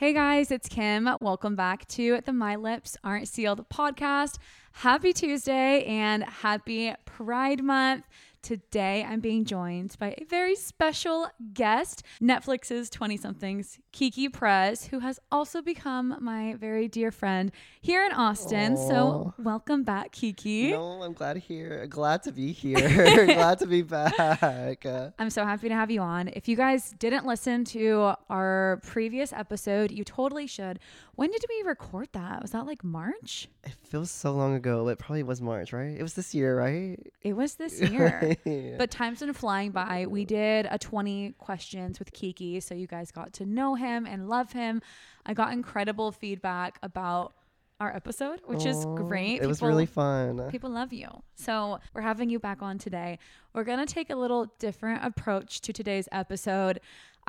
Hey guys, it's Kim. Welcome back to the My Lips Aren't Sealed podcast. Happy Tuesday and happy Pride Month. Today, I'm being joined by a very special guest, Netflix's 20 somethings, Keke Perez, who has also become my very dear friend here in Austin. So, welcome back, Keke. No, I'm glad here. Glad to be here. glad to be back. I'm so happy to have you on. If you guys didn't listen to our previous episode, you totally should. When did we record that? Was that like March? it feels so long ago. It probably was March, right? It was this year, right? It was this year. Yeah. But time's been flying by. We did a 20 questions with Keke, so you guys got to know him and love him. I got incredible feedback about our episode, which is great. It was really fun. People love you. So, we're having you back on today. We're going to take a little different approach to today's episode.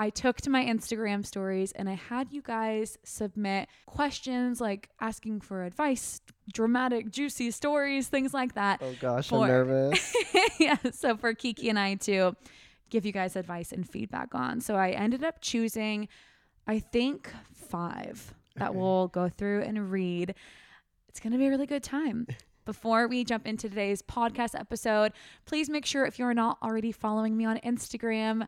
I took to my Instagram stories and I had you guys submit questions like asking for advice, dramatic, juicy stories, things like that. Oh gosh, For- I'm nervous. yeah. So, for Keke and I to give you guys advice and feedback on. So, I ended up choosing, I think, five that Okay. we'll go through and read. It's going to be a really good time. Before we jump into today's podcast episode, please make sure if you're not already following me on Instagram,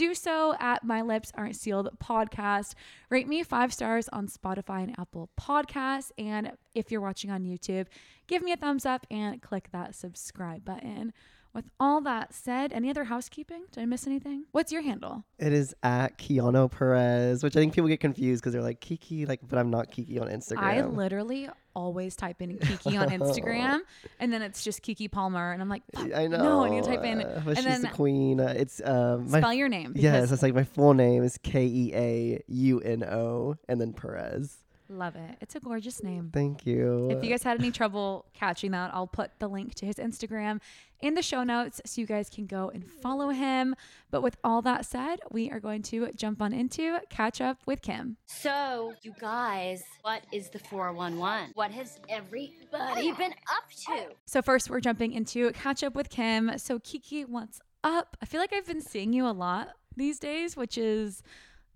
do so at My Lips Aren't Sealed podcast. Rate me five stars on Spotify and Apple Podcasts. And if you're watching on YouTube, give me a thumbs up and click that subscribe button. With all that said, any other housekeeping? Did I miss anything? What's your handle? it is at Keauno Perez, which I think people get confused because they're like Keke, like, but I'm not Keke on Instagram. I literally always type in Keke on Instagram, and then it's just Keke Palmer, and I'm like, I know. no, I need to type in. uh, but and she's the queen. Uh, it's um, my spell your name. yes, it's like my full name is K E A U N O, and then Perez. Love it. It's a gorgeous name. Thank you. If you guys had any trouble catching that, I'll put the link to his Instagram in the show notes so you guys can go and follow him. But with all that said, we are going to jump on into catch up with Kim. So, you guys, what is the 411? What has everybody been up to? So first, we're jumping into catch up with Kim. So Keke, what's up? I feel like I've been seeing you a lot these days, which is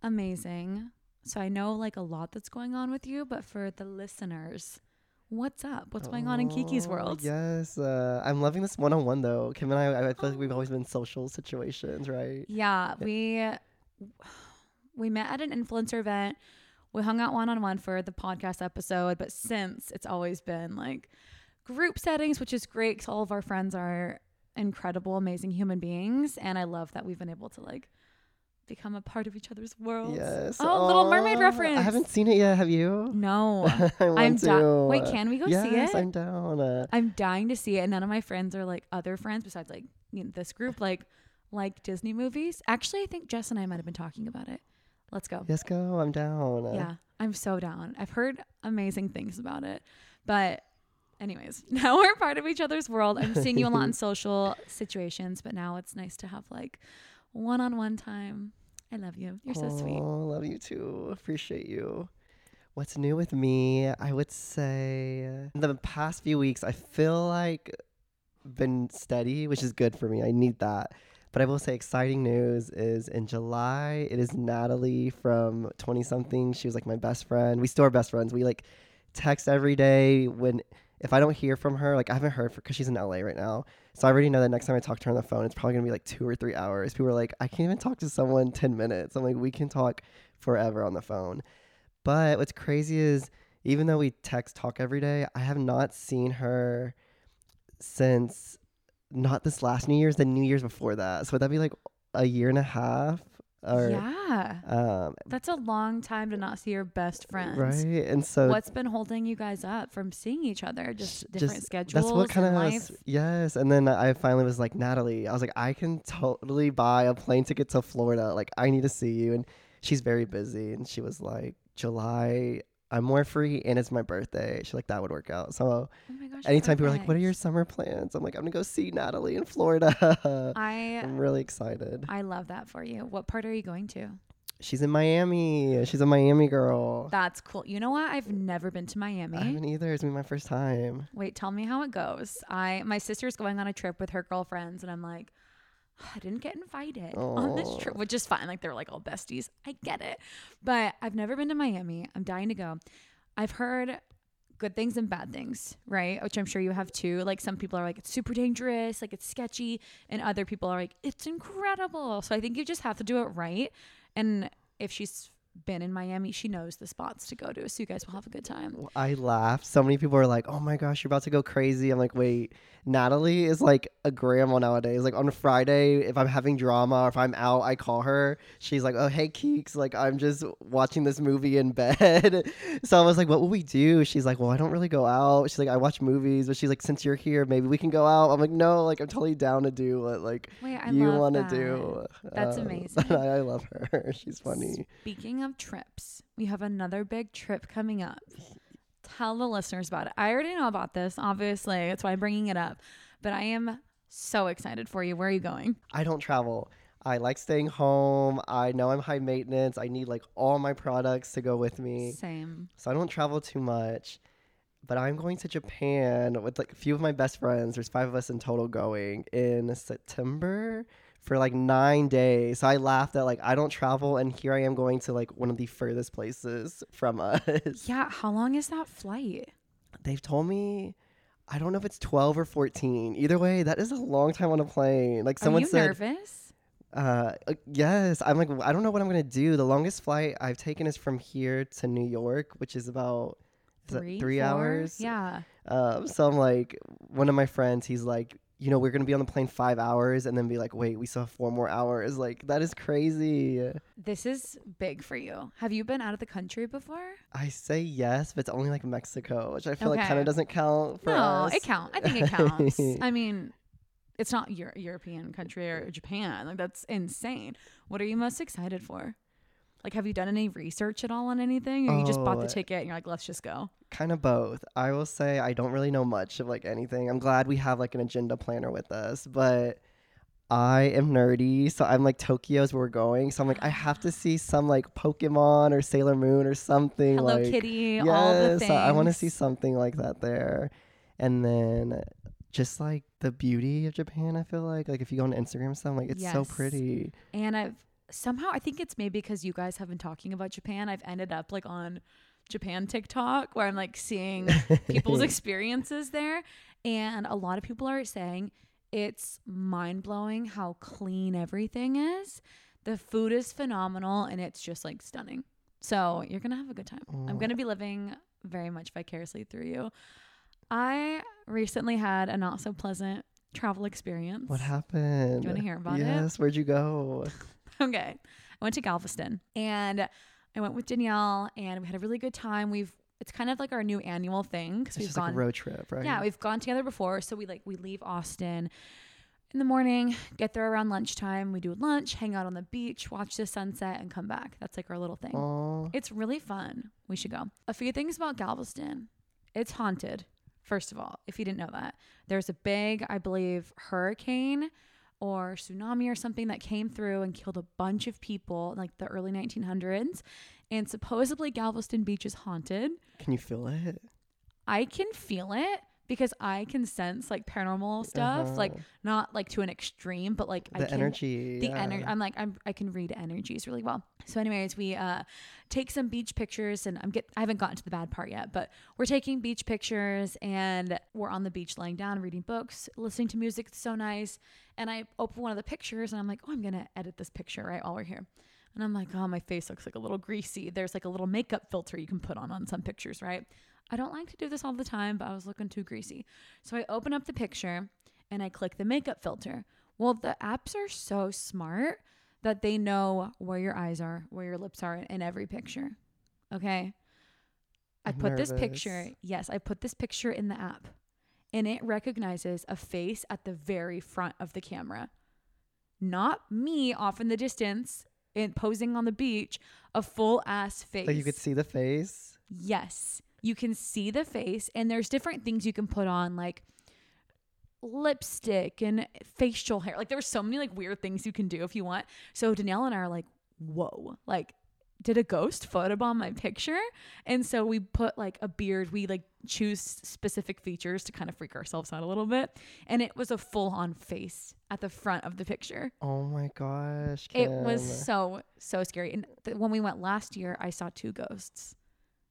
amazing. So I know like a lot that's going on with you, but for the listeners, what's up? What's going on in Keke's Oh, world? Yes, uh, I'm loving this one-on-one though. Kim and I, I feel like we've always been social situations, right? Yeah, we we met at an influencer event. We hung out one on one for the podcast episode, but since it's always been like group settings, which is great because all of our friends are incredible, amazing human beings, and I love that we've been able to like become a part of each other's worlds. Yes. Oh, Little Mermaid reference. I haven't seen it yet. Have you? No, I want I'm to. Wait, can we go yes, see it? I'm down. Uh, I'm dying to see it. And none of my friends are like other friends besides like you know, this group like like Disney movies. Actually, I think Jess and I might have been talking about it. Let's go. yes, go. I'm down. Uh, Yeah, I'm so down. I've heard amazing things about it. But anyways, now we're part of each other's world. I'm seeing you a lot in social situations, but now it's nice to have like one-on-one time. I love you. You're so sweet. Aw, love you too. Appreciate you. What's new with me? I would say in the past few weeks, I feel like been steady, which is good for me. I need that. But I will say, exciting news is in July. It is Natalie from Twenty Something. She was like my best friend. We still are best friends. We like text every day. When if I don't hear from her, like I haven't heard because she's in LA right now. So I already know that next time I talk to her on the phone, it's probably gonna be like two or three hours. People are like, I can't even talk to someone ten minutes. I'm like, we can talk forever on the phone. But what's crazy is even though we text talk every day, I have not seen her since not this last New Year's, the New Year's before that. So would that be like a year and a half? Or yeah. um That's a long time to not see your best friends. right. And so What's been holding you guys up from seeing each other? Just different just- schedules That's what kind of life. yes. And then I finally was like Natalie. I was like, I can totally buy a plane ticket to Florida. Like I need to see you. And she's very busy. And she was like, July, I'm more free, and it's my birthday. She's like, that would work out. So Oh gosh. anytime people are like, what are your summer plans? I'm like, I'm gonna go see Natalie in Florida. I I'm really excited. I love that for you. What part are you going to? She's in Miami. She's a Miami girl. That's cool. You know what? I've never been to Miami. I haven't either. It's been my first time. Wait, tell me how it goes. I my sister's going on a trip with her girlfriends, and I'm like, I didn't get invited on this trip, which is fine. Like they're like all besties. I get it. But I've never been to Miami. I'm dying to go. I've heard good things and bad things, right? Which I'm sure you have too. Like some people are like, it's super dangerous, like it's sketchy. And other people are like, it's incredible. So I think you just have to do it right. And if she's been in Miami, she knows the spots to go to. So you guys will have a good time. I laughed. So many people are like, "Oh my gosh, you're about to go crazy." I'm like, "Wait, Natalie is like a grandma nowadays. Like on a Friday, if I'm having drama or if I'm out, I call her. She's like, "Oh hey Keeks, like I'm just watching this movie in bed." so I was like, "What will we do?" She's like, "Well, I don't really go out." She's like, "I watch movies," but she's like, "Since you're here, maybe we can go out." I'm like, "No, like I'm totally down to do what like Wait, you want to do." That's Um, amazing. I, I love her. She's funny. Speaking of trips, we have another big trip coming up. Tell the listeners about it. I already know about this, obviously. That's why I'm bringing it up. But I am so excited for you. Where are you going? I don't travel. I like staying home. I know I'm high maintenance. I need like all my products to go with me. Same. So I don't travel too much. But I'm going to Japan with like a few of my best friends. There's five of us in total going in September for like nine days. So I laughed at like I don't travel and here I am going to like one of the furthest places from us. Yeah. How long is that flight? They've told me I don't know if it's 12 or 14. Either way, that is a long time on a plane. Like someone are you said nervous? Uh, uh, yes. I'm like, I don't know what I'm gonna do. The longest flight I've taken is from here to New York, which is about Three, three hours. Yeah. Um, so I'm like, one of my friends, he's like, you know, we're gonna be on the plane five hours, and then be like, wait, we still have four more hours. Like that is crazy. This is big for you. Have you been out of the country before? I say yes, but it's only like Mexico, which I feel like kind of doesn't count for no, us. it counts. I think it counts. I mean, it's not your European country or Japan. Like that's insane. What are you most excited for? Like, have you done any research at all on anything, or you just bought the Oh, ticket and you're like, let's just go? kind of both. I will say I don't really know much of like anything. I'm glad we have like an agenda planner with us, but I am nerdy, so I'm like Tokyo's where we're going. So I'm like I have to see some like Pokemon or Sailor Moon or something. Hello like, Kitty, all the Yes, things. I want to see something like that there, and then just like the beauty of Japan. I feel like like if you go on Instagram, stuff, like it's so pretty. And I've somehow I think it's maybe because you guys have been talking about Japan. I've ended up like on Japan TikTok where I'm like seeing people's experiences there, and a lot of people are saying it's mind blowing how clean everything is. The food is phenomenal, and it's just like stunning. So you're gonna have a good time. I'm gonna be living very much vicariously through you. I recently had a not so pleasant travel experience. What happened? Do you wanna hear about it? yes, where'd you go? Okay. I went to Galveston and I went with Danielle and we had a really good time. We've it's kind of like our new annual thing because we've like gone a road trip, right? yeah we've gone together before. So we like we leave Austin in the morning, get there around lunchtime. We do lunch, hang out on the beach, watch the sunset, and come back. That's like our little thing. Aw. It's really fun. We should go. A few things about Galveston. It's haunted. First of all, if you didn't know that, there's a big, I believe, hurricane or tsunami or something that came through and killed a bunch of people in like the early 1900s. And supposedly Galveston Beach is haunted. Can you feel it? I can feel it because I can sense like paranormal stuff, like Uh-huh. not like to an extreme, but like I the can energy. the yeah. energy i'm like I'm, i can read energies really well so anyways we uh take some beach pictures and i'm get i haven't gotten to the bad part yet but we're taking beach pictures and we're on the beach laying down reading books listening to music it's so nice and i open one of the pictures and i'm like oh i'm gonna edit this picture right while we're here and i'm like oh my face looks like a little greasy there's like a little makeup filter you can put on on some pictures right i don't like to do this all the time but i was looking too greasy so i open up the picture and i click the makeup filter well, the apps are so smart that they know where your eyes are, where your lips are in every picture. Okay. I I'm put this picture, yes, I put this picture in the app and it recognizes a face at the very front of the camera. Not me off in the distance and posing on the beach, a full ass face. Like you could see the face. Yes. You can see the face, and there's different things you can put on, like lipstick and facial hair. Like there were so many like weird things you can do if you want. So Danielle and I are like, whoa, like did a ghost photobomb my picture. And so we put like a beard, we like choose specific features to kind of freak ourselves out a little bit. And it was a full on face at the front of the picture. Oh my gosh. It was so, so scary. And th- when we went last year, I saw two ghosts,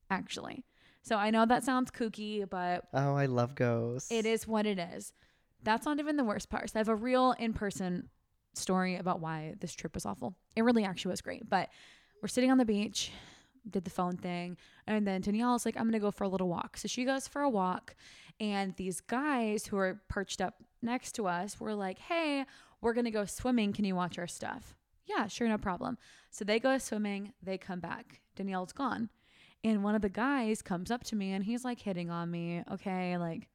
actually. So I know that sounds kooky, but Oh, I love ghosts. it is what it is. That's not even the worst part. So I have a real in person story about why this trip was awful. It really actually was great. But we're sitting on the beach, did the phone thing, and then Danielle's like, I'm gonna go for a little walk. So she goes for a walk, and these guys who are perched up next to us were like, Hey, we're gonna go swimming. Can you watch our stuff? Yeah, sure, no problem. So they go swimming, they come back. Danielle's gone. And one of the guys comes up to me and he's like hitting on me. Okay, like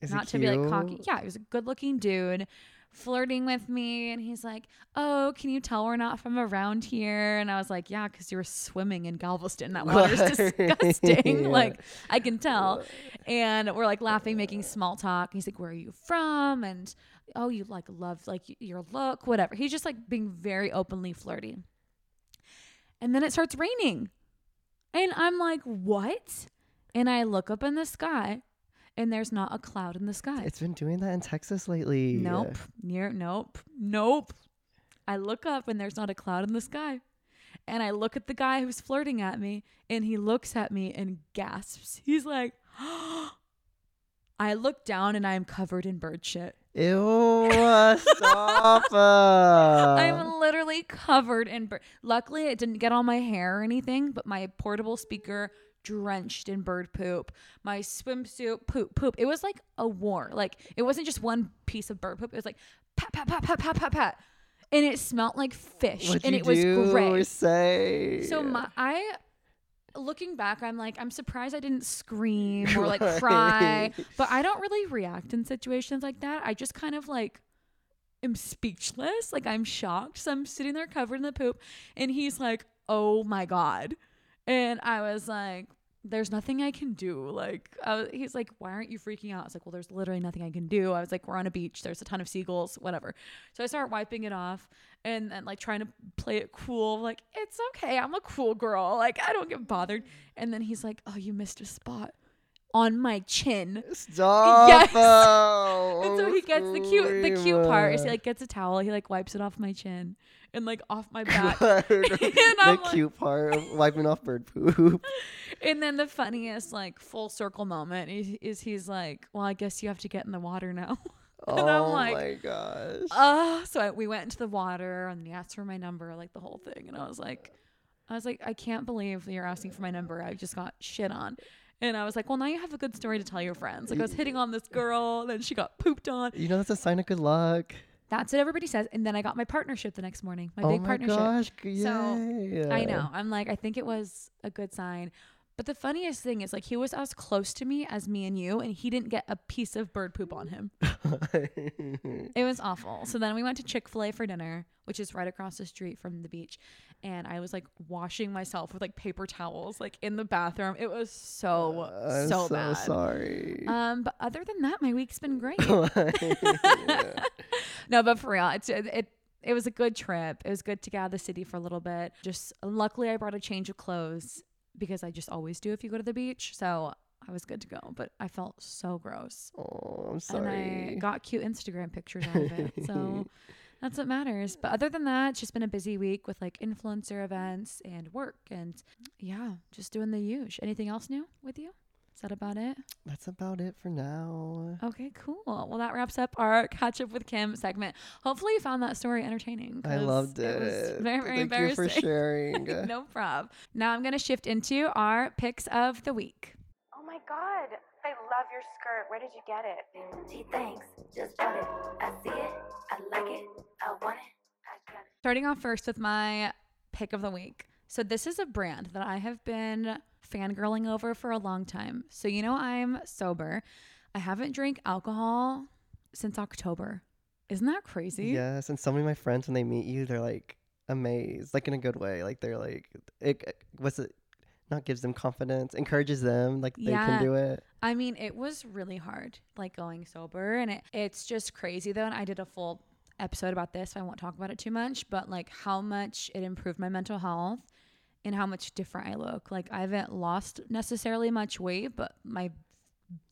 Is not to be like cocky. Yeah, he was a good looking dude flirting with me. And he's like, Oh, can you tell we're not from around here? And I was like, Yeah, because you were swimming in Galveston. That water's disgusting. Yeah. Like, I can tell. And we're like laughing, making small talk. He's like, Where are you from? And oh, you like love like your look, whatever. He's just like being very openly flirty. And then it starts raining. And I'm like, What? And I look up in the sky and there's not a cloud in the sky. It's been doing that in Texas lately. Nope. Near nope. Nope. I look up and there's not a cloud in the sky. And I look at the guy who's flirting at me and he looks at me and gasps. He's like, I look down and I am covered in bird shit. Ew, stop. I'm literally covered in bird. Luckily, it didn't get on my hair or anything, but my portable speaker drenched in bird poop. My swimsuit poop poop. It was like a war. Like it wasn't just one piece of bird poop. It was like pat pat pat pat pat pat pat, and it smelled like fish, What'd and you it was or say? So my I looking back, I'm like, I'm surprised I didn't scream or like cry. But I don't really react in situations like that. I just kind of like am speechless. Like I'm shocked. So I'm sitting there covered in the poop and he's like, Oh my God. And I was like, there's nothing I can do. Like, was, he's like, why aren't you freaking out? I was like, well, there's literally nothing I can do. I was like, we're on a beach. There's a ton of seagulls, whatever. So I start wiping it off and then like trying to play it cool. Like, it's okay. I'm a cool girl. Like, I don't get bothered. And then he's like, oh, you missed a spot on my chin. Stop. Yes. oh, And so he gets the cute, the cute part is he like gets a towel. He like wipes it off my chin and like off my back. the I'm like- cute part of wiping off bird poop. And then the funniest like full circle moment is, is he's like, "Well, I guess you have to get in the water now." And I'm oh like, my gosh. Uh, so I, we went into the water and he asked for my number, like the whole thing. And I was like, I was like, I can't believe you're asking for my number. I just got shit on. And I was like, well, now you have a good story to tell your friends. Like I was hitting on this girl, then she got pooped on. you know that's a sign of good luck. That's what everybody says. And then I got my partnership the next morning, my oh big my partnership. gosh. So, I know. I'm like, I think it was a good sign. But the funniest thing is, like, he was as close to me as me and you, and he didn't get a piece of bird poop on him. It was awful. So then we went to Chick fil A for dinner, which is right across the street from the beach. And I was like washing myself with like paper towels, like in the bathroom. It was so, I'm so, so, bad. sorry. Um, but other than that, my week's been great. No, but for real, it's it, it it was a good trip. It was good to get out of the city for a little bit. Just luckily, I brought a change of clothes because I just always do if you go to the beach. So I was good to go. But I felt so gross, oh, I'm and sorry. I got cute Instagram pictures out of it. So that's what matters. But other than that, it's just been a busy week with like influencer events and work, and yeah, just doing the huge. Anything else new with you? Is that about it? That's about it for now. Okay, cool. Well, that wraps up our catch up with Kim segment. Hopefully, you found that story entertaining. I loved it. was very, very Thank you for sharing. no problem. Now I'm going to shift into our picks of the week. Oh my god, I love your skirt. Where did you get it? Gee, thanks. Just bought it. I see it. I like it. I want it. I got it. Starting off first with my pick of the week. So, this is a brand that I have been fangirling over for a long time. So, you know, I'm sober. I haven't drank alcohol since October. Isn't that crazy? Yes, and so many of my friends when they meet you, they're like amazed, like in a good way. Like they're like, it what's it? Not gives them confidence, encourages them, like they Yeah. can do it. I mean, it was really hard, like going sober, and it, it's just crazy though. And I did a full episode about this. So I won't talk about it too much, but like how much it improved my mental health and how much different I look. Like I haven't lost necessarily much weight, but my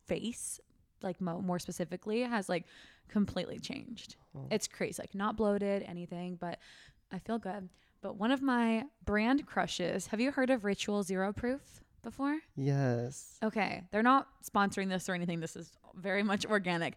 face, like mo- more specifically, has like completely changed. Oh. It's crazy. Like not bloated, anything, but I feel good. But one of my brand crushes, have you heard of Ritual Zero Proof before? Yes. Okay, they're not sponsoring this or anything. This is very much organic.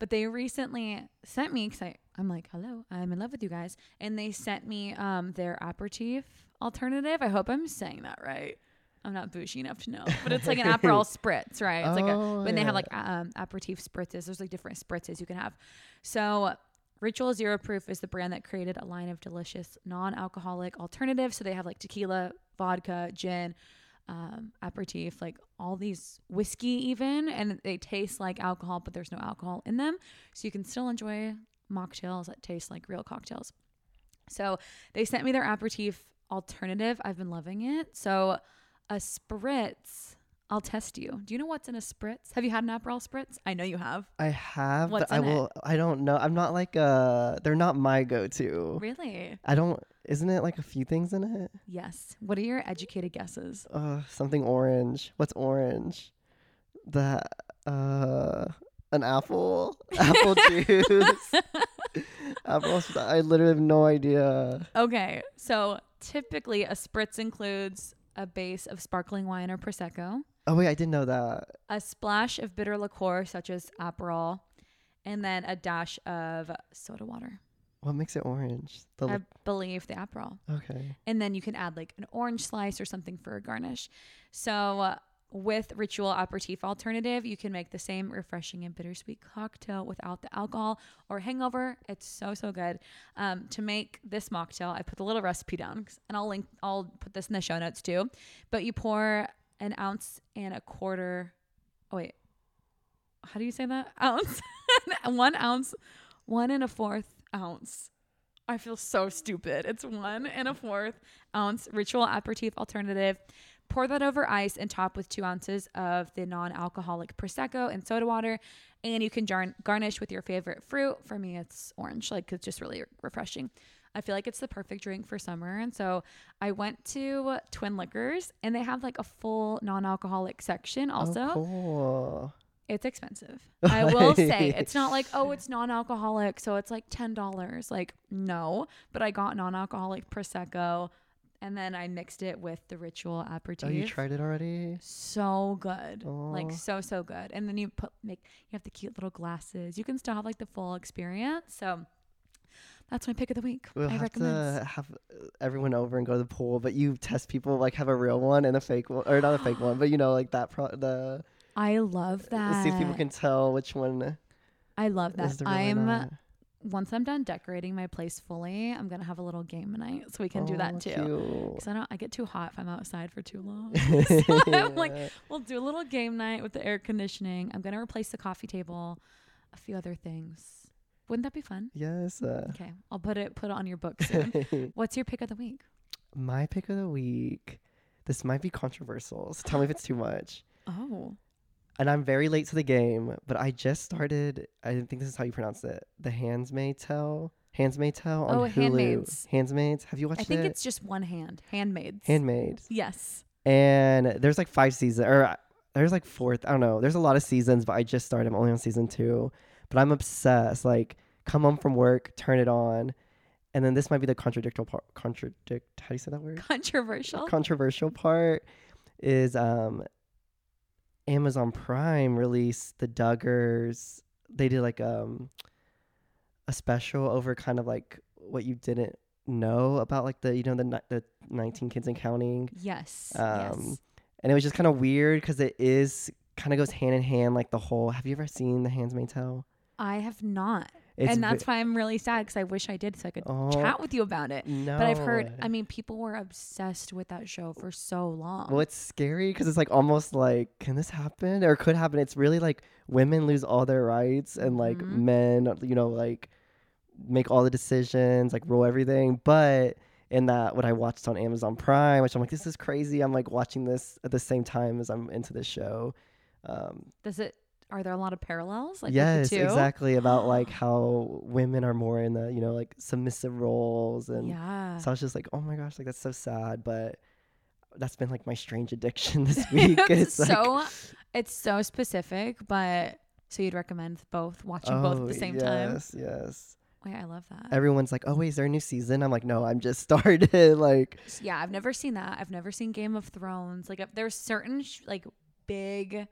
But they recently sent me because I'm like, hello, I'm in love with you guys, and they sent me um, their aperitif alternative. I hope I'm saying that right. I'm not bougie enough to know, but it's like an Aperol spritz, right? It's like a Oh, when they have like um, aperitif spritzes. There's like different spritzes you can have. So Ritual Zero Proof is the brand that created a line of delicious non-alcoholic alternatives. So they have like tequila, vodka, gin, um, aperitif, like all these whiskey even, and they taste like alcohol, but there's no alcohol in them. So you can still enjoy mocktails that taste like real cocktails. So they sent me their aperitif alternative. I've been loving it. So a spritz. I'll test you. Do you know what's in a spritz? Have you had an Aperol spritz? I know you have. I have, What's but I in it? will. I don't know. I'm not like uh They're not my go-to. Really? I don't. Isn't it like a few things in it? Yes. What are your educated guesses? Uh, something orange. What's orange? That uh, an apple. Apple juice. apple. sp- I literally have no idea. Okay, so typically a spritz includes a base of sparkling wine or prosecco, Oh wait, I didn't know that. a splash of bitter liqueur such as Aperol, and then a dash of soda water. What makes it orange? The I li- believe the Aperol. okay. And then you can add like an orange slice or something for a garnish. So uh, with Ritual Aperitif Alternative, you can make the same refreshing and bittersweet cocktail without the alcohol or hangover. It's so so good. Um, to make this mocktail, I put the little recipe down, and I'll link. I'll put this in the show notes too. But you pour an ounce and a quarter. Oh wait, how do you say that? Ounce, one ounce, one and a fourth ounce. I feel so stupid. It's one and a fourth ounce ritual aperitif alternative. Pour that over ice and top with two ounces of the non alcoholic Prosecco and soda water. And you can jar- garnish with your favorite fruit. For me, it's orange. Like, it's just really refreshing. I feel like it's the perfect drink for summer. And so I went to Twin Liquors and they have like a full non alcoholic section oh, also. Oh, cool. It's expensive. I will say it's not like oh it's non-alcoholic so it's like ten dollars. Like no, but I got non-alcoholic prosecco, and then I mixed it with the ritual aperitif. Oh, you tried it already? So good, like so so good. And then you put make you have the cute little glasses. You can still have like the full experience. So that's my pick of the week. We'll I have recommend. to have uh, everyone over and go to the pool, but you test people like have a real one and a fake one, or not a fake one, but you know like that. Pro- the I love that. see if people can tell which one I love that. I'm once I'm done decorating my place fully, I'm gonna have a little game night so we can do Oh, that too. Because I don't, I get too hot if I'm outside for too long. so I'm like, we'll do a little game night with the air conditioning. I'm gonna replace the coffee table, a few other things. Wouldn't that be fun? yes. Uh, Okay, I'll put it put it on your book soon. What's your pick of the week? My pick of the week. This might be controversial, so tell me if it's too much. Oh, And I'm very late to the game, but I just started. I think this is how you pronounce it. The Handsmaid Tale. Handsmaid Tale on Oh, Hulu. Handmaids. Handmaids. Have you watched I think it? it's just one hand, handmaids. Handmaids. Yes. And there's like five seasons, or uh, there's like fourth. I don't know. There's a lot of seasons, but I just started. I'm only on season two, but I'm obsessed. Like, come home from work, turn it on, and then this might be the contradictory part. Contradict. How do you say that word? Controversial. controversial part is um Amazon Prime released the Duggars. They did like um a special over kind of like what you didn't know about like the you know the ni- the 19 kids and counting yes. um yes. and it was just kind of weird cuz it is kind of goes hand in hand like the whole have you ever seen the Handmaid's Tale I have not, it's and that's why I'm really sad because I wish I did so I could Oh, chat with you about it. no But I've heard, I mean, people were obsessed with that show for so long. Well, it's scary because it's like almost like, can this happen or could happen? It's really like women lose all their rights and like Mhm. men, you know, like make all the decisions, like rule everything. But in that, what I watched on Amazon Prime, which I'm like, this is crazy. I'm like watching this at the same time as I'm into this show. Um, Does it? Are there a lot of parallels? Like yes, exactly about like how women are more in the, you know, like submissive roles and yeah. so I was just like, oh my gosh, like that's so sad. But that's been like my strange addiction this week. it's like- so it's so specific, but so you'd recommend both watching both at the oh, same time. Oh, yes, Yes, Wait, I love that. Everyone's like, "Oh wait, is there a new season?" I'm like, "No, I'm just started." like, yeah, I've never seen that. I've never seen Game of Thrones. Like, if there's certain sh- like big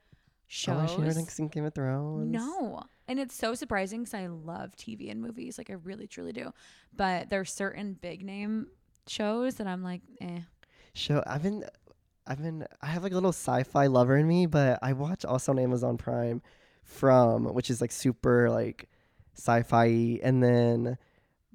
shows. oh, actually, never seen Game of Thrones. No. And it's so surprising because I love TV and movies. Like, I really, truly do. But there's certain big name shows that I'm like, eh. show. I've been, I've been, I have like a little sci-fi lover in me, but I watch also on Amazon Prime, from which is like super like sci-fi, and then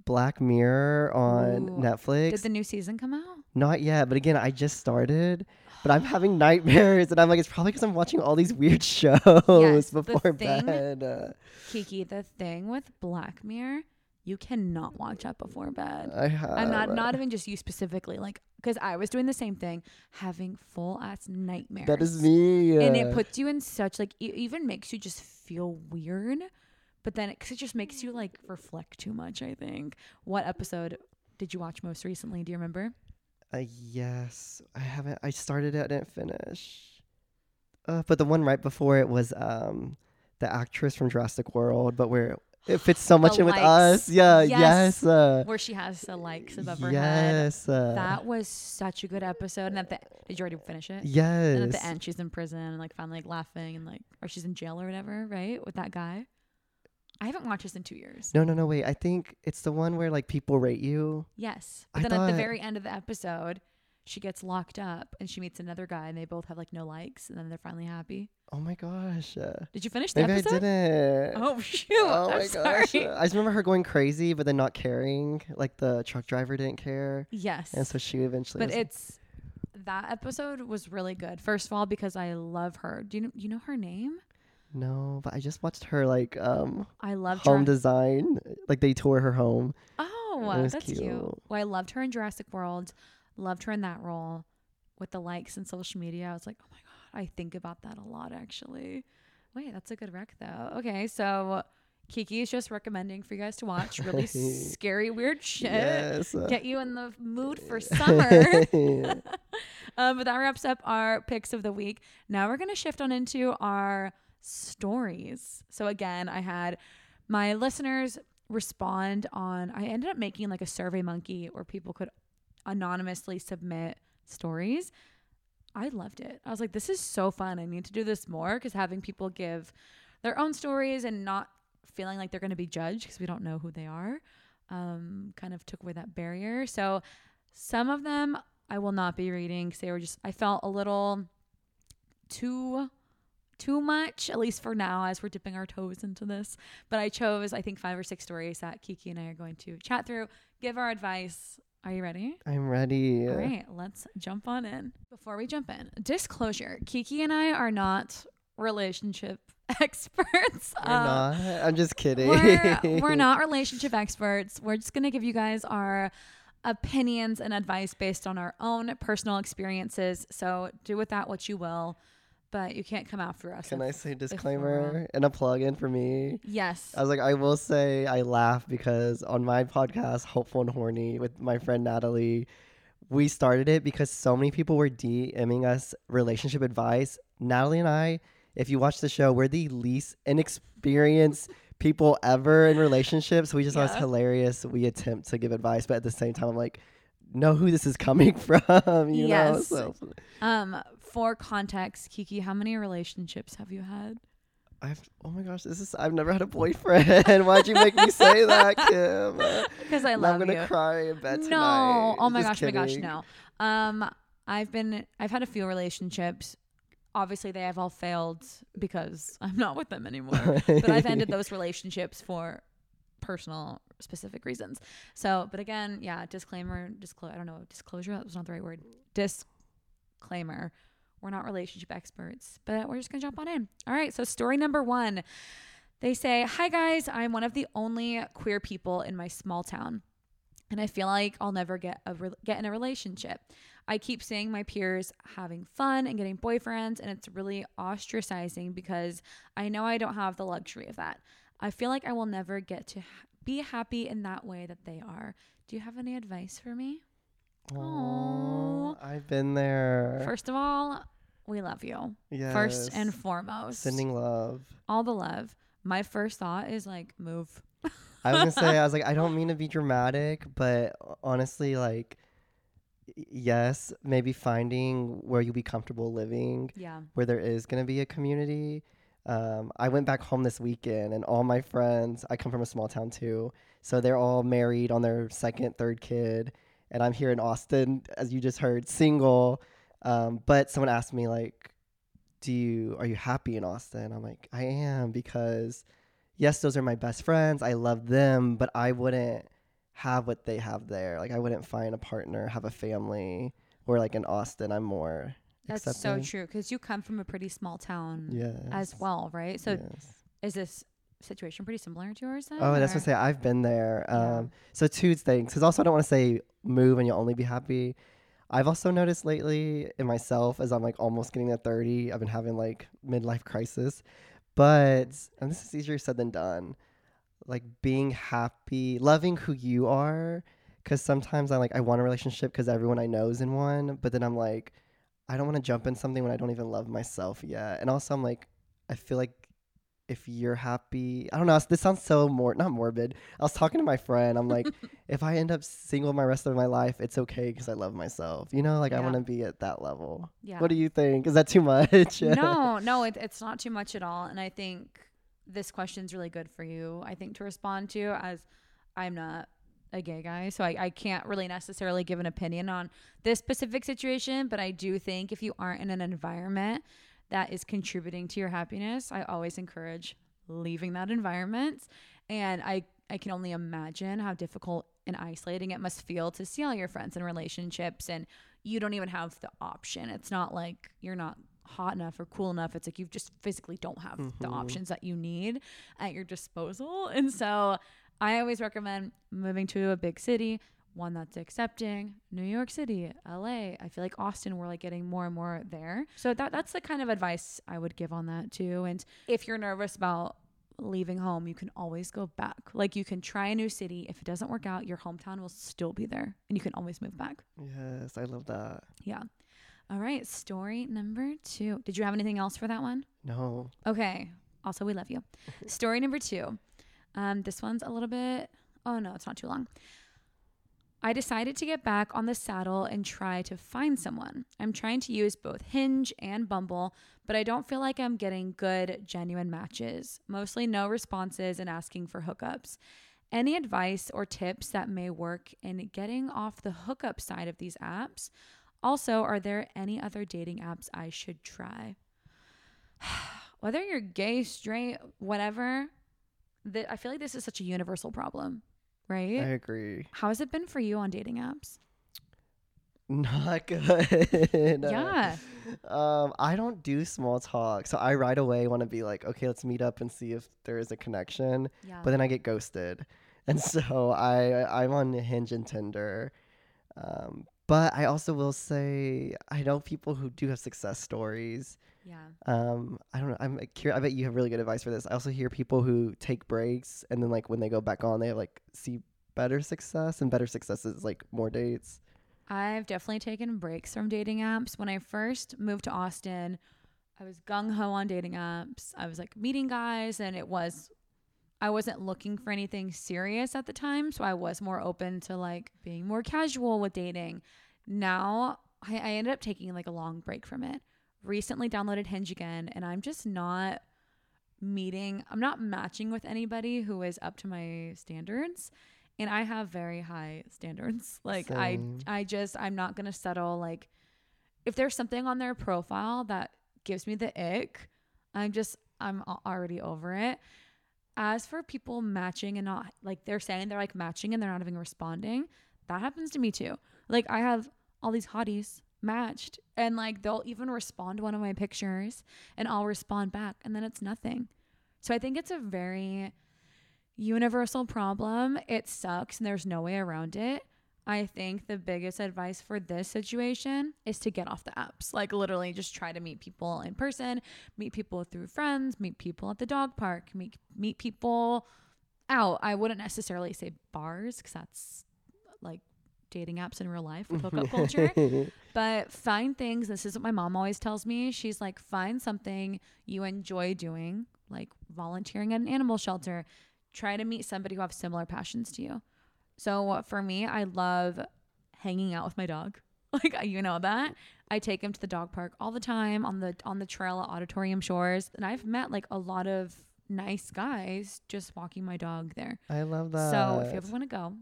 Black Mirror on Ooh. Netflix. Did the new season come out? Not yet, but again, I just started, but I'm having nightmares, and I'm like, it's probably because I'm watching all these weird shows the before thing- bed. Uh, Keke, the thing with Black Mirror, you cannot watch that before bed. I have. I'm not not even just you specifically, like because I was doing the same thing, having full ass nightmares. That is me. and uh, it puts you in such like it even makes you just feel weird. But then it, it just makes you like reflect too much. I think. What episode did you watch most recently? Do you remember? Uh, yes, I haven't. I started it, I didn't finish. Uh, but the one right before it was um the actress from Jurassic World, but where it fits so much The in with us. Yeah, Yes. yes, uh, Where she has the likes above her head. yes, uh, That was such a good episode. And at the did you already finish it? yes. And at the end, she's in prison and like finally like laughing and like, or she's in jail or whatever, right? With that guy. I haven't watched this in two years. No, no, no. Wait, I think it's the one where like people rate you. Yes. I But then at the thought- very end of the episode, she gets locked up and she meets another guy and they both have like no likes and then they're finally happy. Oh my gosh. Uh, Did you finish the maybe I episode? didn't. Oh shoot! Oh I'm my gosh. sorry. uh, I just remember her going crazy, but then not caring. Like the truck driver didn't care, Yes. and so she eventually. but was- it's that episode was really good. First of all, because I love her. Do you know, you know her name? No, but I just watched her like um I loved home her. design. Like they tour her home. oh, that's cute. cute. Well, I loved her in Jurassic World. Loved her in that role with the likes and social media. I was like, oh my god, I think about that a lot actually. Wait, that's a good rec though. Okay, so Keke is just recommending for you guys to watch really scary, weird shit. Yes. Get you in the mood for summer. um, but that wraps up our picks of the week. Now we're going to shift on into our stories. So, again, I had my listeners respond on, I ended up making like a survey monkey where people could anonymously submit stories. I loved it. I was like, this is so fun. I need to do this more because having people give their own stories and not feeling like they're going to be judged because we don't know who they are um, kind of took away that barrier. So some of them I will not be reading because they were just I felt a little too too much at least for now as we're dipping our toes into this. But I chose I think five or six stories that Keke and I are going to chat through, give our advice. Are you ready? I'm ready. All right, let's jump on in. Before we jump in, disclosure: Keke and I are not relationship experts. We're Uh, not. I'm just kidding. we're, we're not relationship experts. We're just going to give you guys our opinions and advice based on our own personal experiences. So do with that what you will, but you can't come after us. Can I say disclaimer and a plug in for me? Yes. I was like, I will say I laugh because on my podcast, Hopeful and Horny, with my friend Natalie, we started it because so many people were DMing us relationship advice. Natalie and I, if you watch the show, we're the least inexperienced people ever in relationships. We just thought it's Yeah. hilarious. We attempt to give advice, but at the same time, I'm like, know who this is coming from, you know? Yes. So Um, for context, Keke, how many relationships have you had? I've oh my gosh, this is I've never had a boyfriend. Why'd you make me say that, Kim? Because I love I'm gonna you. cry in bed no. tonight. Oh my Just gosh, oh my gosh, no. Um, I've been, I've had a few relationships. Obviously, they have all failed because I'm not with them anymore. but I've ended those relationships for personal, specific reasons. So, but again, yeah, disclaimer, disclose. I don't know, disclosure. That was not the right word. Disclaimer. We're not relationship experts, but we're just gonna jump on in. All right. So, story number one. They say, "Hi guys, I'm one of the only queer people in my small town." and I feel like I'll never get a re- get in a relationship. I keep seeing my peers having fun and getting boyfriends, and it's really ostracizing because I know I don't have the luxury of that. I feel like I will never get to ha- be happy in that way that they are. Do you have any advice for me? Oh, I've been there. First of all, we love you. First and foremost. sending love. all the love. My first thought is like move. I was gonna say, I was like, I don't mean to be dramatic, but honestly, like, yes, maybe finding where you'll be comfortable living, Yeah. where there is gonna be a community. Um, I went back home this weekend, and all my friends. I come from a small town too, so they're all married on their second, third kid, and I'm here in Austin, as you just heard, single. Um, but someone asked me like, "Do you are you happy in Austin?" I'm like, "I am because." yes, those are my best friends. I love them, but I wouldn't have what they have there. Like I wouldn't find a partner, have a family, or like in Austin, I'm more. That's so true because you come from a pretty small town Yes. as well, right? So yes. is this situation pretty similar to yours then? Oh, that's what I say. I've been there. Yeah. Um, so two things. Because also I don't want to say move and you'll only be happy. I've also noticed lately in myself as I'm like almost getting to 30, I've been having like midlife crisis. But and this is easier said than done. Like being happy, loving who you are. Because sometimes I like I want a relationship because everyone I know is in one, but then I'm like, I don't want to jump in something when I don't even love myself yet. And also I'm like, I feel like if you're happy, I don't know. This sounds so more not morbid. I was talking to my friend. I'm like, if I end up single my rest of my life, it's okay because I love myself. You know, like I want to be at that level. Yeah. What do you think? Is that too much? no, no, it, it's not too much at all. And I think this question's really good for you, I think, to respond to as I'm not a gay guy. So I, I can't really necessarily give an opinion on this specific situation. But I do think if you aren't in an environment that is contributing to your happiness, I always encourage leaving that environment. And I, I can only imagine how difficult and isolating it must feel to see all your friends and relationships and you don't even have the option. It's not like you're not hot enough or cool enough. It's like you just physically don't have the Mhm. options that you need at your disposal. And so I always recommend moving to a big city, one that's accepting. New York City, LA. I feel like Austin, we're like getting more and more there. So that that's the kind of advice I would give on that too. And if you're nervous about leaving home, you can always go back. Like you can try a new city. If it doesn't work out, your hometown will still be there and you can always move back. yes, I love that. Yeah. All right. Story number two. Did you have anything else for that one? No. Okay. Also, we love you. Story number two. Um, this one's a little bit. Oh no, it's not too long. I decided to get back on the saddle and try to find someone. I'm trying to use both Hinge and Bumble, but I don't feel like I'm getting good, genuine matches. Mostly no responses and asking for hookups. Any advice or tips that may work in getting off the hookup side of these apps? Also, are there any other dating apps I should try? Whether you're gay, straight, whatever, the, I feel like this is such a universal problem, right? I agree. How has it been for you on dating apps? Not good. Yeah. Um, I don't do small talk, so I right away want to be like, okay, let's meet up and see if there is a connection. Yeah. But then I get ghosted, and so I I'm on Hinge and Tinder. Um, but I also will say I know people who do have success stories. Yeah. Um, I don't know. I'm curious. I bet you have really good advice for this. I also hear people who take breaks and then like when they go back on, they like see better success and better success is like more dates. I've definitely taken breaks from dating apps. When I first moved to Austin, I was gung ho on dating apps. I was like meeting guys, and it was, I wasn't looking for anything serious at the time. So I was more open to like being more casual with dating. Now I, I ended up taking like a long break from it. Recently downloaded Hinge again, and I'm just not meeting, I'm not matching with anybody who is up to my standards and I have very high standards. Like Same. I I just I'm not going to settle like if there's something on their profile that gives me the ick, I'm just I'm already over it. As for people matching and not like they're saying they're like matching and they're not even responding, that happens to me too. Like I have all these hotties matched and like they'll even respond to one of my pictures and I'll respond back and then it's nothing. So I think it's a very universal problem. It sucks and there's no way around it. I think the biggest advice for this situation is to get off the apps. Like literally just try to meet people in person, meet people through friends, meet people at the dog park, meet meet people out. I wouldn't necessarily say bars cuz that's dating apps in real life with hookup culture. Mm-hmm. But find things. This is what my mom always tells me. She's like, find something you enjoy doing, like volunteering at an animal shelter. Try to meet somebody who have similar passions to you. So for me, I love hanging out with my dog. Like you know that. I take him to the dog park all the time on the on the trail at Auditorium Shores, and I've met like a lot of nice guys just walking my dog there. I love that. So if you ever want to go,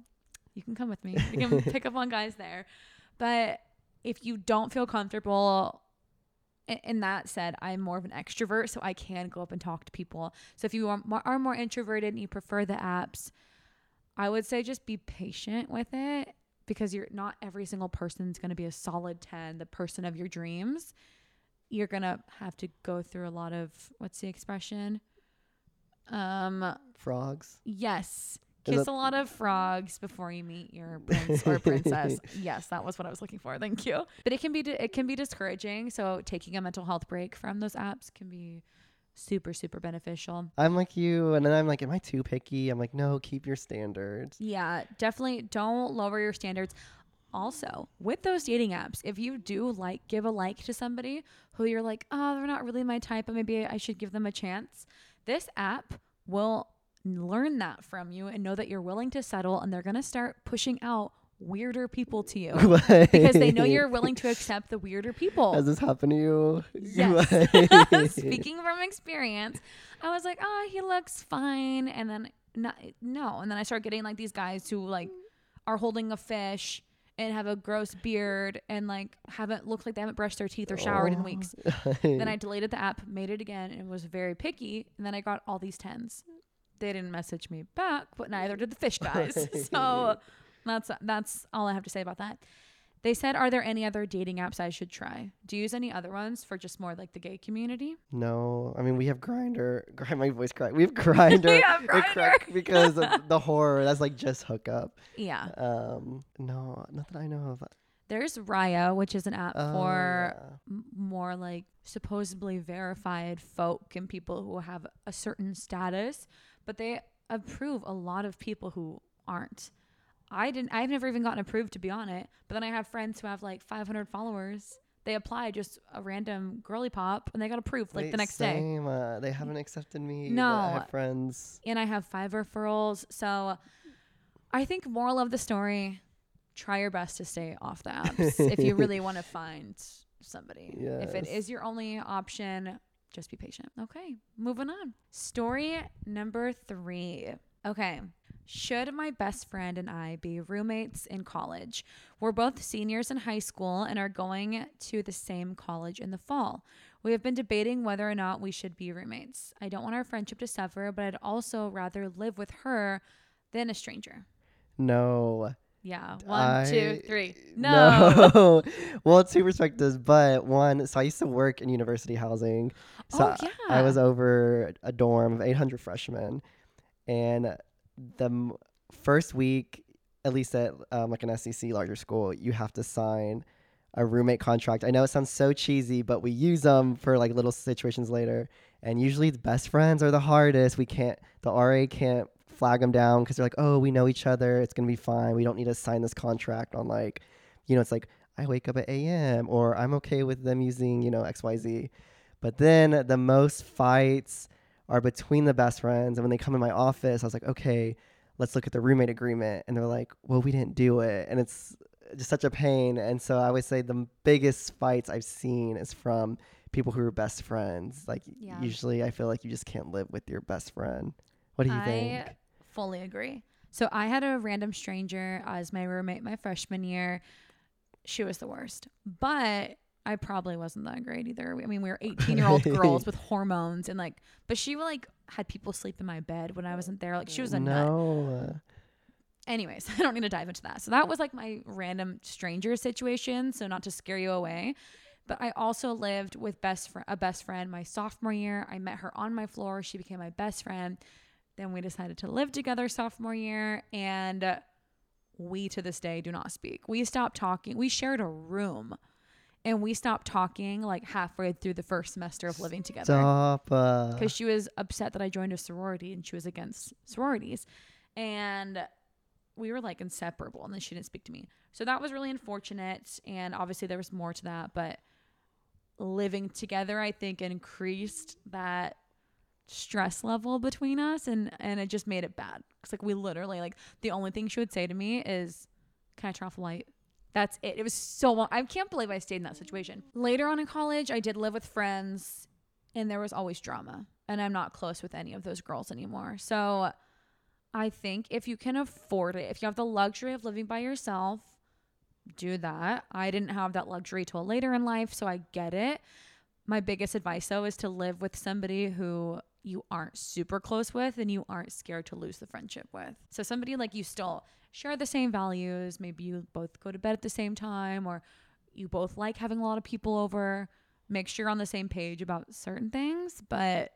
you can come with me. You can pick up on guys there. But if you don't feel comfortable, and that said, I'm more of an extrovert, so I can go up and talk to people. So if you are more, are more introverted and you prefer the apps, I would say just be patient with it because you're not every single person's going to be a solid 10, the person of your dreams. You're going to have to go through a lot of what's the expression? Um frogs. Yes. Is Kiss a lot of frogs before you meet your prince or princess. yes, that was what I was looking for. Thank you. But it can be it can be discouraging. So taking a mental health break from those apps can be super super beneficial. I'm like you, and then I'm like, am I too picky? I'm like, no, keep your standards. Yeah, definitely don't lower your standards. Also, with those dating apps, if you do like give a like to somebody who you're like, oh, they're not really my type, but maybe I should give them a chance, this app will learn that from you and know that you're willing to settle, and they're gonna start pushing out weirder people to you because they know you're willing to accept the weirder people. Has this happened to you? Yes. Speaking from experience, I was like, oh, he looks fine. And then, no, no. And then I start getting like these guys who like are holding a fish and have a gross beard and like haven't looked like they haven't brushed their teeth or showered in weeks. Oh. Then I deleted the app, made it again, and was very picky. And then I got all these tens. They didn't message me back, but neither did the fish guys. so that's that's all I have to say about that. They said, "Are there any other dating apps I should try? Do you use any other ones for just more like the gay community?" No, I mean we have Grindr. Grind my voice crack. We have Grindr. We have Grindr. because of the horror. That's like just hookup. Yeah, Um, no, not that I know of. there's Raya, which is an app Oh, for yeah. m- more like supposedly verified folk and people who have a certain status, but they approve a lot of people who aren't. I didn't. I've never even gotten approved to be on it. But then I have friends who have like 500 followers. They apply just a random girly pop, and they got approved like the Wait, next day. Uh, they haven't accepted me. but I No. have friends. And I have five referrals. So I think moral of the story: try your best to stay off the apps if you really want to find somebody. If it is your only option, just be patient. Okay, moving on. Story number three. Okay. Should my best friend and I be roommates in college? We're both seniors in high school and are going to the same college in the fall. We have been debating whether or not we should be roommates. I don't want our friendship to suffer, but I'd also rather live with her than a stranger. No. Yeah. One, two, three. No. No. well, two perspectives, but one. So I used to work in university housing. So Oh, I- I was over a dorm of 800 freshmen, and the m- first week, at least at um, like an SEC larger school, you have to sign a roommate contract. I know it sounds so cheesy, but we use them for like little situations later. And usually the best friends are the hardest. We can't, the RA can't flag them down because they're like, oh, we know each other. It's going to be fine. We don't need to sign this contract on like, you know, it's like, I wake up at AM or I'm okay with them using, you know, XYZ. But then the most fights are between the best friends. And when they come in my office, I was like, okay, let's look at the roommate agreement. And they're like, well, we didn't do it. And it's just such a pain. And so I would say the biggest fights I've seen is from people who are best friends. Like Yeah. usually I feel like you just can't live with your best friend. What do you I think? Fully agree. So I had a random stranger as my roommate my freshman year. She was the worst, but I probably wasn't that great either. I mean, we were 18 year old girls with hormones and like, but she like had people sleep in my bed when I wasn't there. Like she was a nut. no. Anyways, I don't need to dive into that. So that was like my random stranger situation. So not to scare you away, but I also lived with best fr- a best friend my sophomore year. I met her on my floor. She became my best friend. Then we decided to live together sophomore year, and uh, we to this day do not speak. We stopped talking. We shared a room, and we stopped talking like halfway through the first semester of living together Stop. Uh, because she was upset that I joined a sorority and she was against sororities. And we were like inseparable and then she didn't speak to me. So that was really unfortunate and obviously there was more to that, but living together I think increased that stress level between us and and it just made it bad. Cuz like we literally like the only thing she would say to me is can I turn off the light? That's it. It was so long. I can't believe I stayed in that situation. Later on in college, I did live with friends and there was always drama. And I'm not close with any of those girls anymore. So I think if you can afford it, if you have the luxury of living by yourself, do that. I didn't have that luxury till later in life, so I get it. My biggest advice though is to live with somebody who you aren't super close with and you aren't scared to lose the friendship with. So somebody like you still share the same values, maybe you both go to bed at the same time or you both like having a lot of people over. Make sure you're on the same page about certain things, but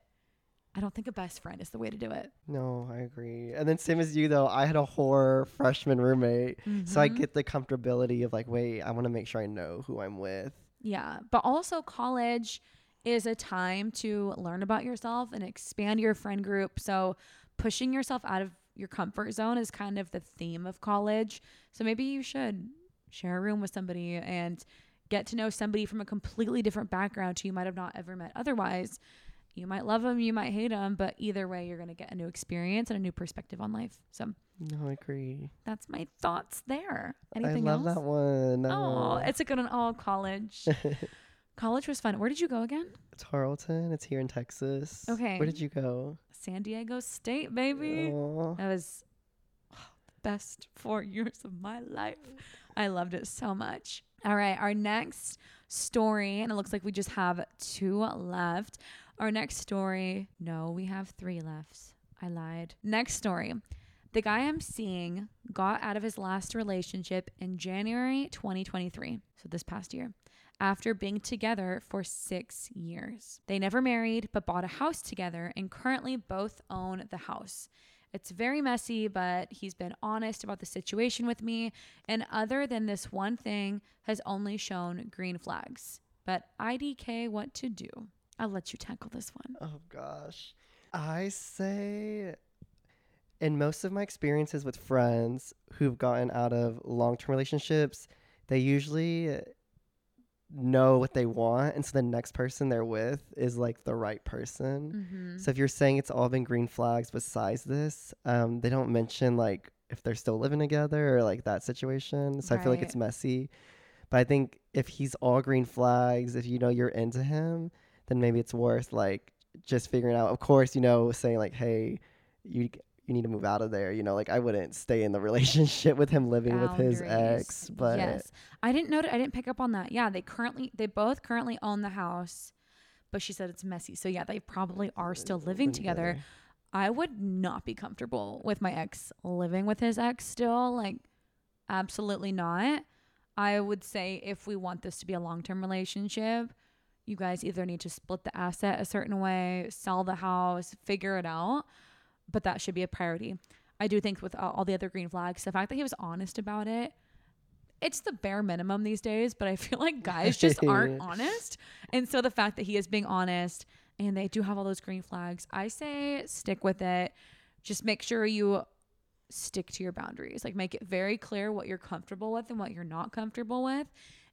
I don't think a best friend is the way to do it. No, I agree. And then same as you though, I had a horror freshman roommate, so I Mhm. get the comfortability of like, wait, I want to make sure I know who I'm with. Yeah. But also, college is a time to learn about yourself and expand your friend group. So, pushing yourself out of your comfort zone is kind of the theme of college. So, maybe you should share a room with somebody and get to know somebody from a completely different background who you might have not ever met otherwise. You might love them, you might hate them, but either way, you're going to get a new experience and a new perspective on life. So, No, I agree. that's my thoughts there. Anything I love else? that one. Oh, Uh, it's a good one. Oh, college. college was fun. Where did you go again? Tarleton. It's here in Texas. Okay. Where did you go? San Diego State, baby. Aw. That was oh, the best four years of my life. I loved it so much. All right, our next story, and it looks like we just have two left. Our next story, no, we have three left. I lied. Next story. The guy I'm seeing got out of his last relationship in January 2023, so this past year, after being together for six years. They never married, but bought a house together and currently both own the house. It's very messy, but he's been honest about the situation with me. And other than this one thing, has only shown green flags. But IDK, what to do? I'll let you tackle this one. Oh gosh. I say in most of my experiences with friends who've gotten out of long-term relationships, they usually know what they want and so the next person they're with is like the right person. Mm-hmm. So if you're saying it's all been green flags besides this, um, they don't mention like if they're still living together or like that situation. So I feel like it's messy. But I think if he's all green flags, if you know you're into him, then maybe it's worth like just figuring out. Of course, you know, saying like, hey, you you need to move out of there. You know, like I wouldn't stay in the relationship with him living with his ex. But yes, I didn't know. I didn't pick up on that. Yeah, they currently, they both currently own the house, but she said it's messy. So yeah, they probably are still living together. I would not be comfortable with my ex living with his ex still. Like, absolutely not. I would say if we want this to be a long term relationship, you guys either need to split the asset a certain way, sell the house, figure it out. But that should be a priority. I do think with all all the other green flags, the fact that he was honest about it, it's the bare minimum these days. But I feel like guys just aren't honest. And so the fact that he is being honest and they do have all those green flags, I say stick with it. Just make sure you stick to your boundaries. Like make it very clear what you're comfortable with and what you're not comfortable with.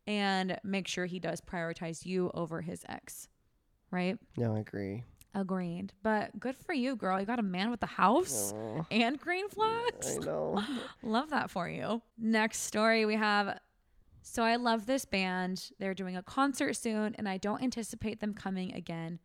And make sure he does prioritize you over his ex. Right? No, I agree. Agreed. But good for you, girl. You got a man with a house Aw, and green flags. I know. Love that for you. Next story we have. So I love this band. They're doing a concert soon, and I don't anticipate them coming again.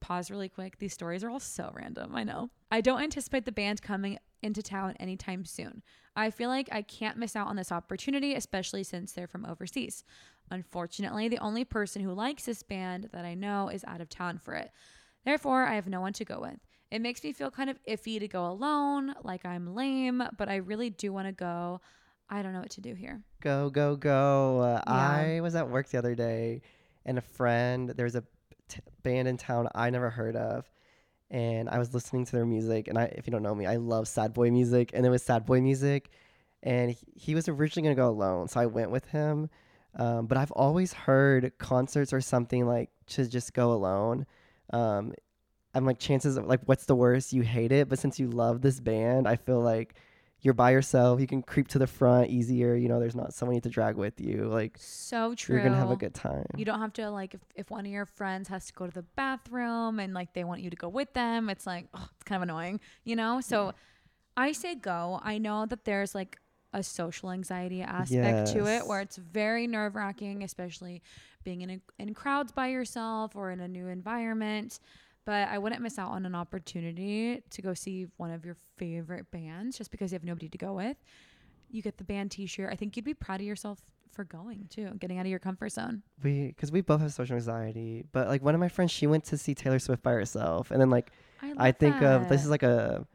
Pause really quick. These stories are all so random. I know. I don't anticipate the band coming into town anytime soon. I feel like I can't miss out on this opportunity, especially since they're from overseas. Unfortunately, the only person who likes this band that I know is out of town for it. Therefore, I have no one to go with. It makes me feel kind of iffy to go alone, like I'm lame, but I really do want to go. I don't know what to do here. Go, go, go. Uh, Yeah. I was at work the other day and a friend, there was a t- band in town I never heard of. And I was listening to their music. And I, if you don't know me, I love sad boy music. And it was sad boy music. And he, he was originally going to go alone. So I went with him. Um, but I've always heard concerts or something like to just go alone. Um, I'm like, chances of like, what's the worst? You hate it. But since you love this band, I feel like you're by yourself. You can creep to the front easier. You know, there's not someone you have to drag with you. Like So true. you're gonna have a good time. You don't have to like if, if one of your friends has to go to the bathroom and like they want you to go with them, it's like oh, it's kind of annoying, you know? So I say go. I know that there's like a social anxiety aspect to it where it's very nerve-wracking, especially being in a, in crowds by yourself or in a new environment. But I wouldn't miss out on an opportunity to go see one of your favorite bands just because you have nobody to go with. You get the band t-shirt. I think you'd be proud of yourself for going too, getting out of your comfort zone. we because we both have social anxiety. But like one of my friends, she went to see Taylor Swift by herself, and then like I, I think of this is like a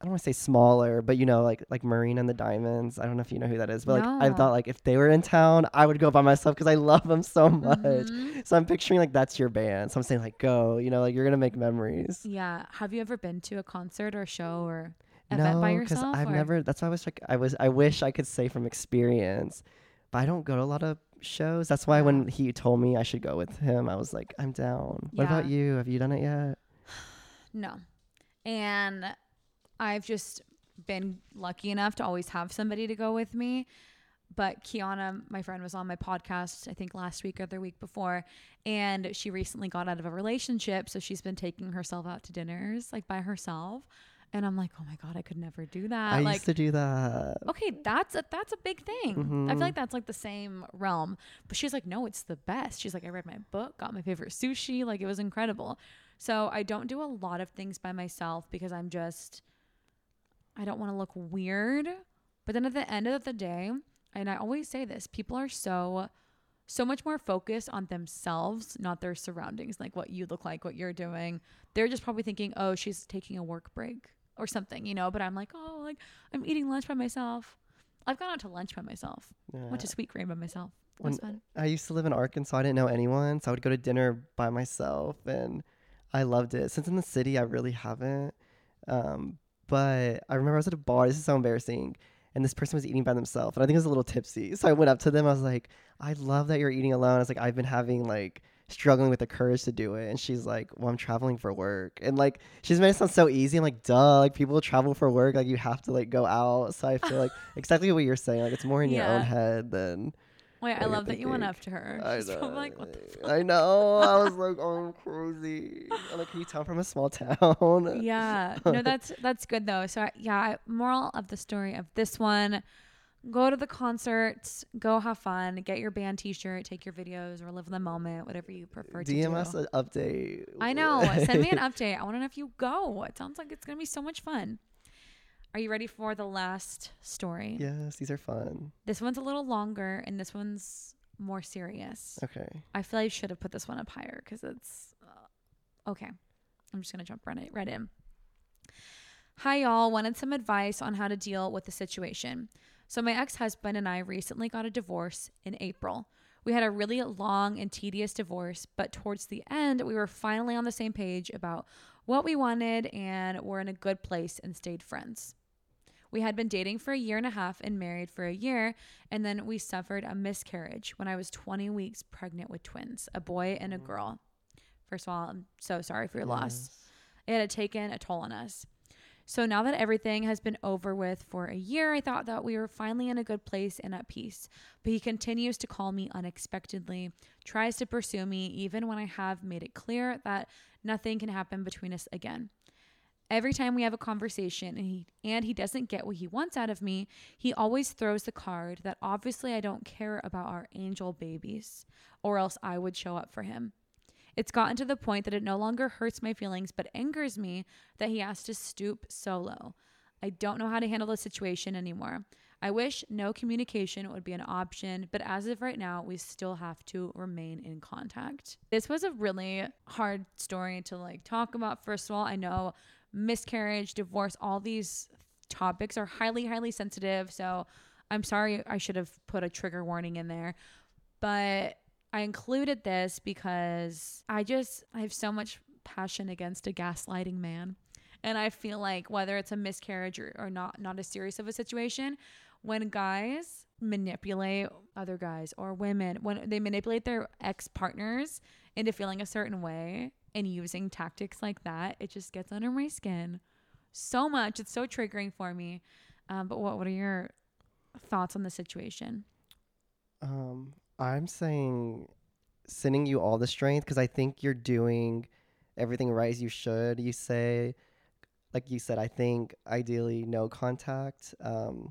I don't want to say smaller, but you know, like like Marina and the Diamonds. I don't know if you know who that is, but like I thought like if they were in town, I would go by myself because I love them so much. Mhm. So I'm picturing like that's your band. So I'm saying like go, you know, like you're gonna make memories. Yeah. Have you ever been to a concert or show or event by yourself? No, because? I've or- never. That's why I was like I was. I wish I could say from experience, but I don't go to a lot of shows. That's why when he told me I should go with him, I was like, I'm down. What about you? Have you done it yet? No. And I've just been lucky enough to always have somebody to go with me. But Kiana, my friend, was on my podcast, I think last week or the week before. And she recently got out of a relationship. So she's been taking herself out to dinners like by herself. And I'm like, oh my God, I could never do that. I like, used to do that. okay, that's a that's a big thing. I feel Mhm. like that's like the same realm. But she's like, no, it's the best. She's like, I read my book, got my favorite sushi, like it was incredible. So I don't do a lot of things by myself because I'm just I don't want to look weird. But then at the end of the day, and I always say this, people are so so much more focused on themselves, not their surroundings, like what you look like, what you're doing. They're just probably thinking, "Oh, she's taking a work break or something," you know, but I'm like, "Oh, like I'm eating lunch by myself." I've gone out to lunch by myself. Went to Yeah. Sweetgreen by myself. Was fun. I used to live in Arkansas. I didn't know anyone, so I would go to dinner by myself, and I loved it. Since in the city, I really haven't. Um, but I remember I was at a bar. This is so embarrassing. And this person was eating by themselves, and I think I was a little tipsy. So I went up to them. I was like, "I love that you're eating alone." I was like, "I've been having like struggling with the courage to do it." And she's like, "Well, I'm traveling for work." And like, she's made it sound so easy. I'm like, "Duh!" Like people travel for work. Like you have to like go out. So I feel like exactly what you're saying. Like it's more in your own head than. Wait, I love that you went up to her. I She's know. probably like, "What the fuck?" I know. I was like, oh, I'm crazy. I'm like, can you tell I'm from a small town? yeah no that's that's good though so yeah moral of the story of this one go to the concerts go have fun get your band t-shirt take your videos or live in the moment whatever you prefer to DM do us an update. i know send me an update i want to know if you go it sounds like it's gonna be so much fun are you ready for the last story yes, these are fun. this one's a little longer and this one's more serious Okay. I feel like I should have put this one up higher because it's uh, okay. I'm just gonna jump right in, right in. Hi y'all, wanted some advice on how to deal with the situation. So my ex-husband and I recently got a divorce in April. We had a really long and tedious divorce, but towards the end, we were finally on the same page about what we wanted and were in a good place and stayed friends. We had been dating for a year and a half and married for a year, and then we suffered a miscarriage when I was 20 weeks pregnant with twins, a boy and a mm. girl. First of all, I'm so sorry for your loss. It had taken a toll on us. So now that everything has been over with for a year, I thought that we were finally in a good place and at peace. But he continues to call me unexpectedly, tries to pursue me even when I have made it clear that nothing can happen between us again. Every time we have a conversation and he and he doesn't get what he wants out of me, he always throws the card that obviously I don't care about our angel babies or else I would show up for him. It's gotten to the point that it no longer hurts my feelings but angers me that he has to stoop so low. I don't know how to handle the situation anymore. I wish no communication would be an option, but as of right now, we still have to remain in contact. This was a really hard story to like talk about. First of all, I know miscarriage, divorce, all these topics are highly highly sensitive, so I'm sorry I should have put a trigger warning in there. But I included this because I just I have so much passion against a gaslighting man. And I feel like whether it's a miscarriage or, or not not as serious of a situation, when guys manipulate other guys or women, when they manipulate their ex partners into feeling a certain way and using tactics like that, it just gets under my skin so much. It's so triggering for me. Um, but what what are your thoughts on the situation? Um, I'm saying sending you all the strength because I think you're doing everything right as you should. You say, like you said, I think ideally no contact. Um,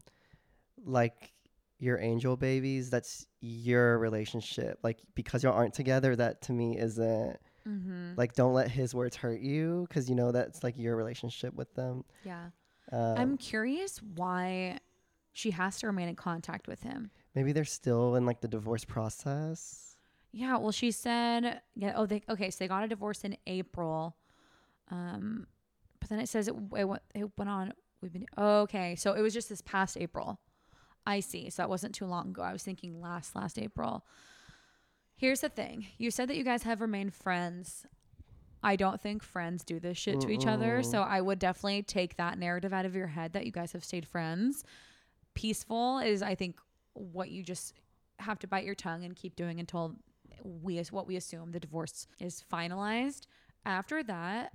like your angel babies, that's your relationship. Like because y'all aren't together, that to me isn't Mm-hmm. like don't let his words hurt you because you know that's like your relationship with them. Yeah. Um, I'm curious why she has to remain in contact with him. maybe they're still in like the divorce process. Yeah, well, she said, yeah. Oh, they okay. So they got a divorce in April, um, but then it says it, it went it went on. We've been okay. So it was just this past April. I see. So that wasn't too long ago. I was thinking last last April. Here's the thing. You said that you guys have remained friends. I don't think friends do this shit to each other. So I would definitely take that narrative out of your head that you guys have stayed friends. Peaceful is, I think, what you just have to bite your tongue and keep doing until we is what we assume the divorce is finalized. After that,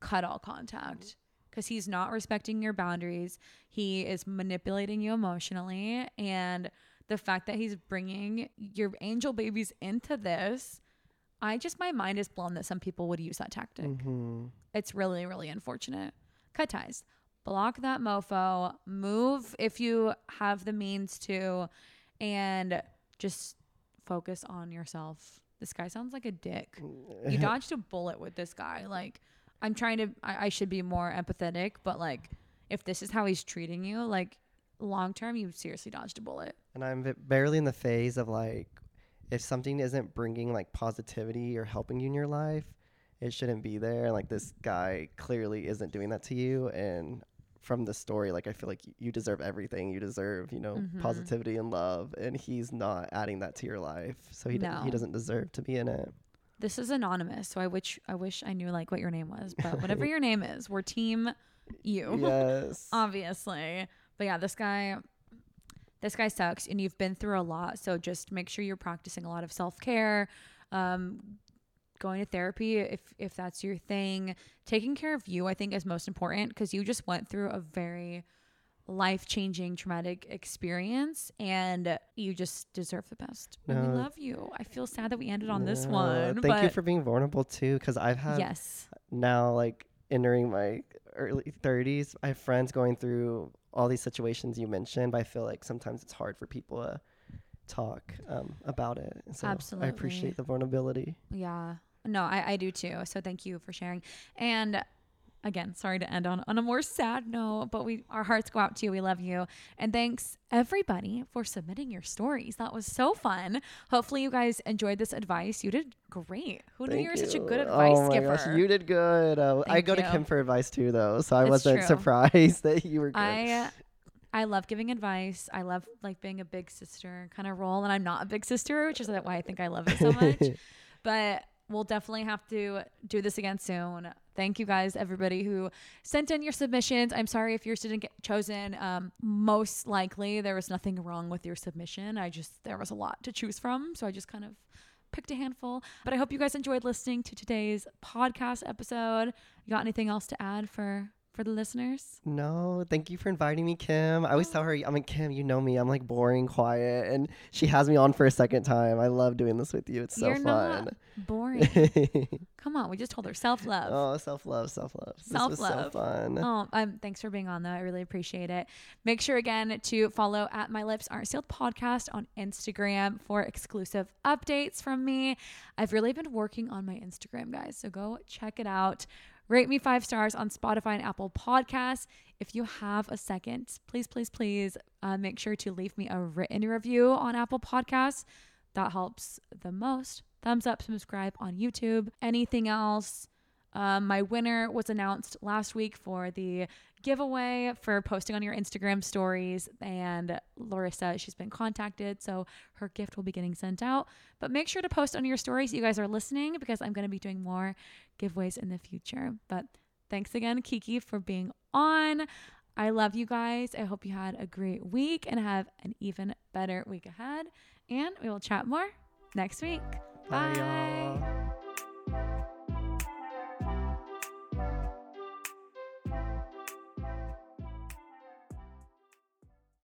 cut all contact because he's not respecting your boundaries. He is manipulating you emotionally, and the fact that he's bringing your angel babies into this, I just my mind is blown that some people would use that tactic. Mm-hmm. It's really, really unfortunate. Cut ties. Block that mofo. Move if you have the means to, and just focus on yourself. This guy sounds like a dick. You dodged a bullet with this guy. Like, I'm trying to, I, I should be more empathetic, but like, if this is how he's treating you, like, long term, you seriously dodged a bullet. and I'm barely in the phase of like, if something isn't bringing like positivity or helping you in your life, it shouldn't be there. Like this guy clearly isn't doing that to you. And from the story, like I feel like you deserve everything. You deserve, you know, Mhm. positivity and love. And he's not adding that to your life, so he d- he doesn't deserve to be in it. This is anonymous, so I wish I wish I knew like what your name was, but whatever your name is, we're team you. yes. obviously. But yeah, this guy this guy sucks and you've been through a lot, so just make sure you're practicing a lot of self-care, um going to therapy if if that's your thing. Taking care of you I think is most important because you just went through a very life-changing traumatic experience and you just deserve the best. And we love you. I feel sad that we ended on this one. Thank but you for being vulnerable too, because I've had yes. now like entering my early 30s i have friends going through all these situations you mentioned but i feel like sometimes it's hard for people to talk um, about it so i appreciate the vulnerability Yeah. No, I, I do too. So thank you for sharing. And again, sorry to end on, on a more sad note, but we our hearts go out to you. We love you. And thanks everybody for submitting your stories. That was so fun. Hopefully you guys enjoyed this advice. You did great. Who knew you were such a good advice oh my giver? gosh you did good uh, i Thank go to you. kim for advice too though so i It's wasn't true. surprised that you were good I I love giving advice. I love like being a big sister kind of role, and I'm not a big sister, which is why I think I love it so much. but we'll definitely have to do this again soon. Thank you guys, everybody who sent in your submissions. I'm sorry if yours didn't get chosen. Um, most likely there was nothing wrong with your submission. I just there was a lot to choose from, so I just kind of picked a handful. But I hope you guys enjoyed listening to today's podcast episode. You got anything else to add for for the listeners? No, thank you for inviting me, Kim. I always tell her, I'm like, Kim, you know me. I'm like boring, quiet. And she has me on for a second time. I love doing this with you. It's so You're fun. not boring. Come on, we just told her self love. oh, self love, self love. This was so fun. Oh, um, thanks for being on though. I really appreciate it. Make sure again to follow at My Lips Aren't Sealed podcast on Instagram for exclusive updates from me. I've really been working on my Instagram, guys. So go check it out. Rate me five stars on Spotify and Apple Podcasts. If you have a second, please, please, please uh, make sure to leave me a written review on Apple Podcasts. That helps the most. Thumbs up, subscribe on YouTube. Anything else? Um, my winner was announced last week for the giveaway for posting on your Instagram stories. And Larissa, she's been contacted. So her gift will be getting sent out. But make sure to post on your stories you guys are listening because I'm going to be doing more giveaways in the future. But thanks again, Keke, for being on. I love you guys. I hope you had a great week and have an even better week ahead. And we will chat more next week. Bye, Bye. y'all.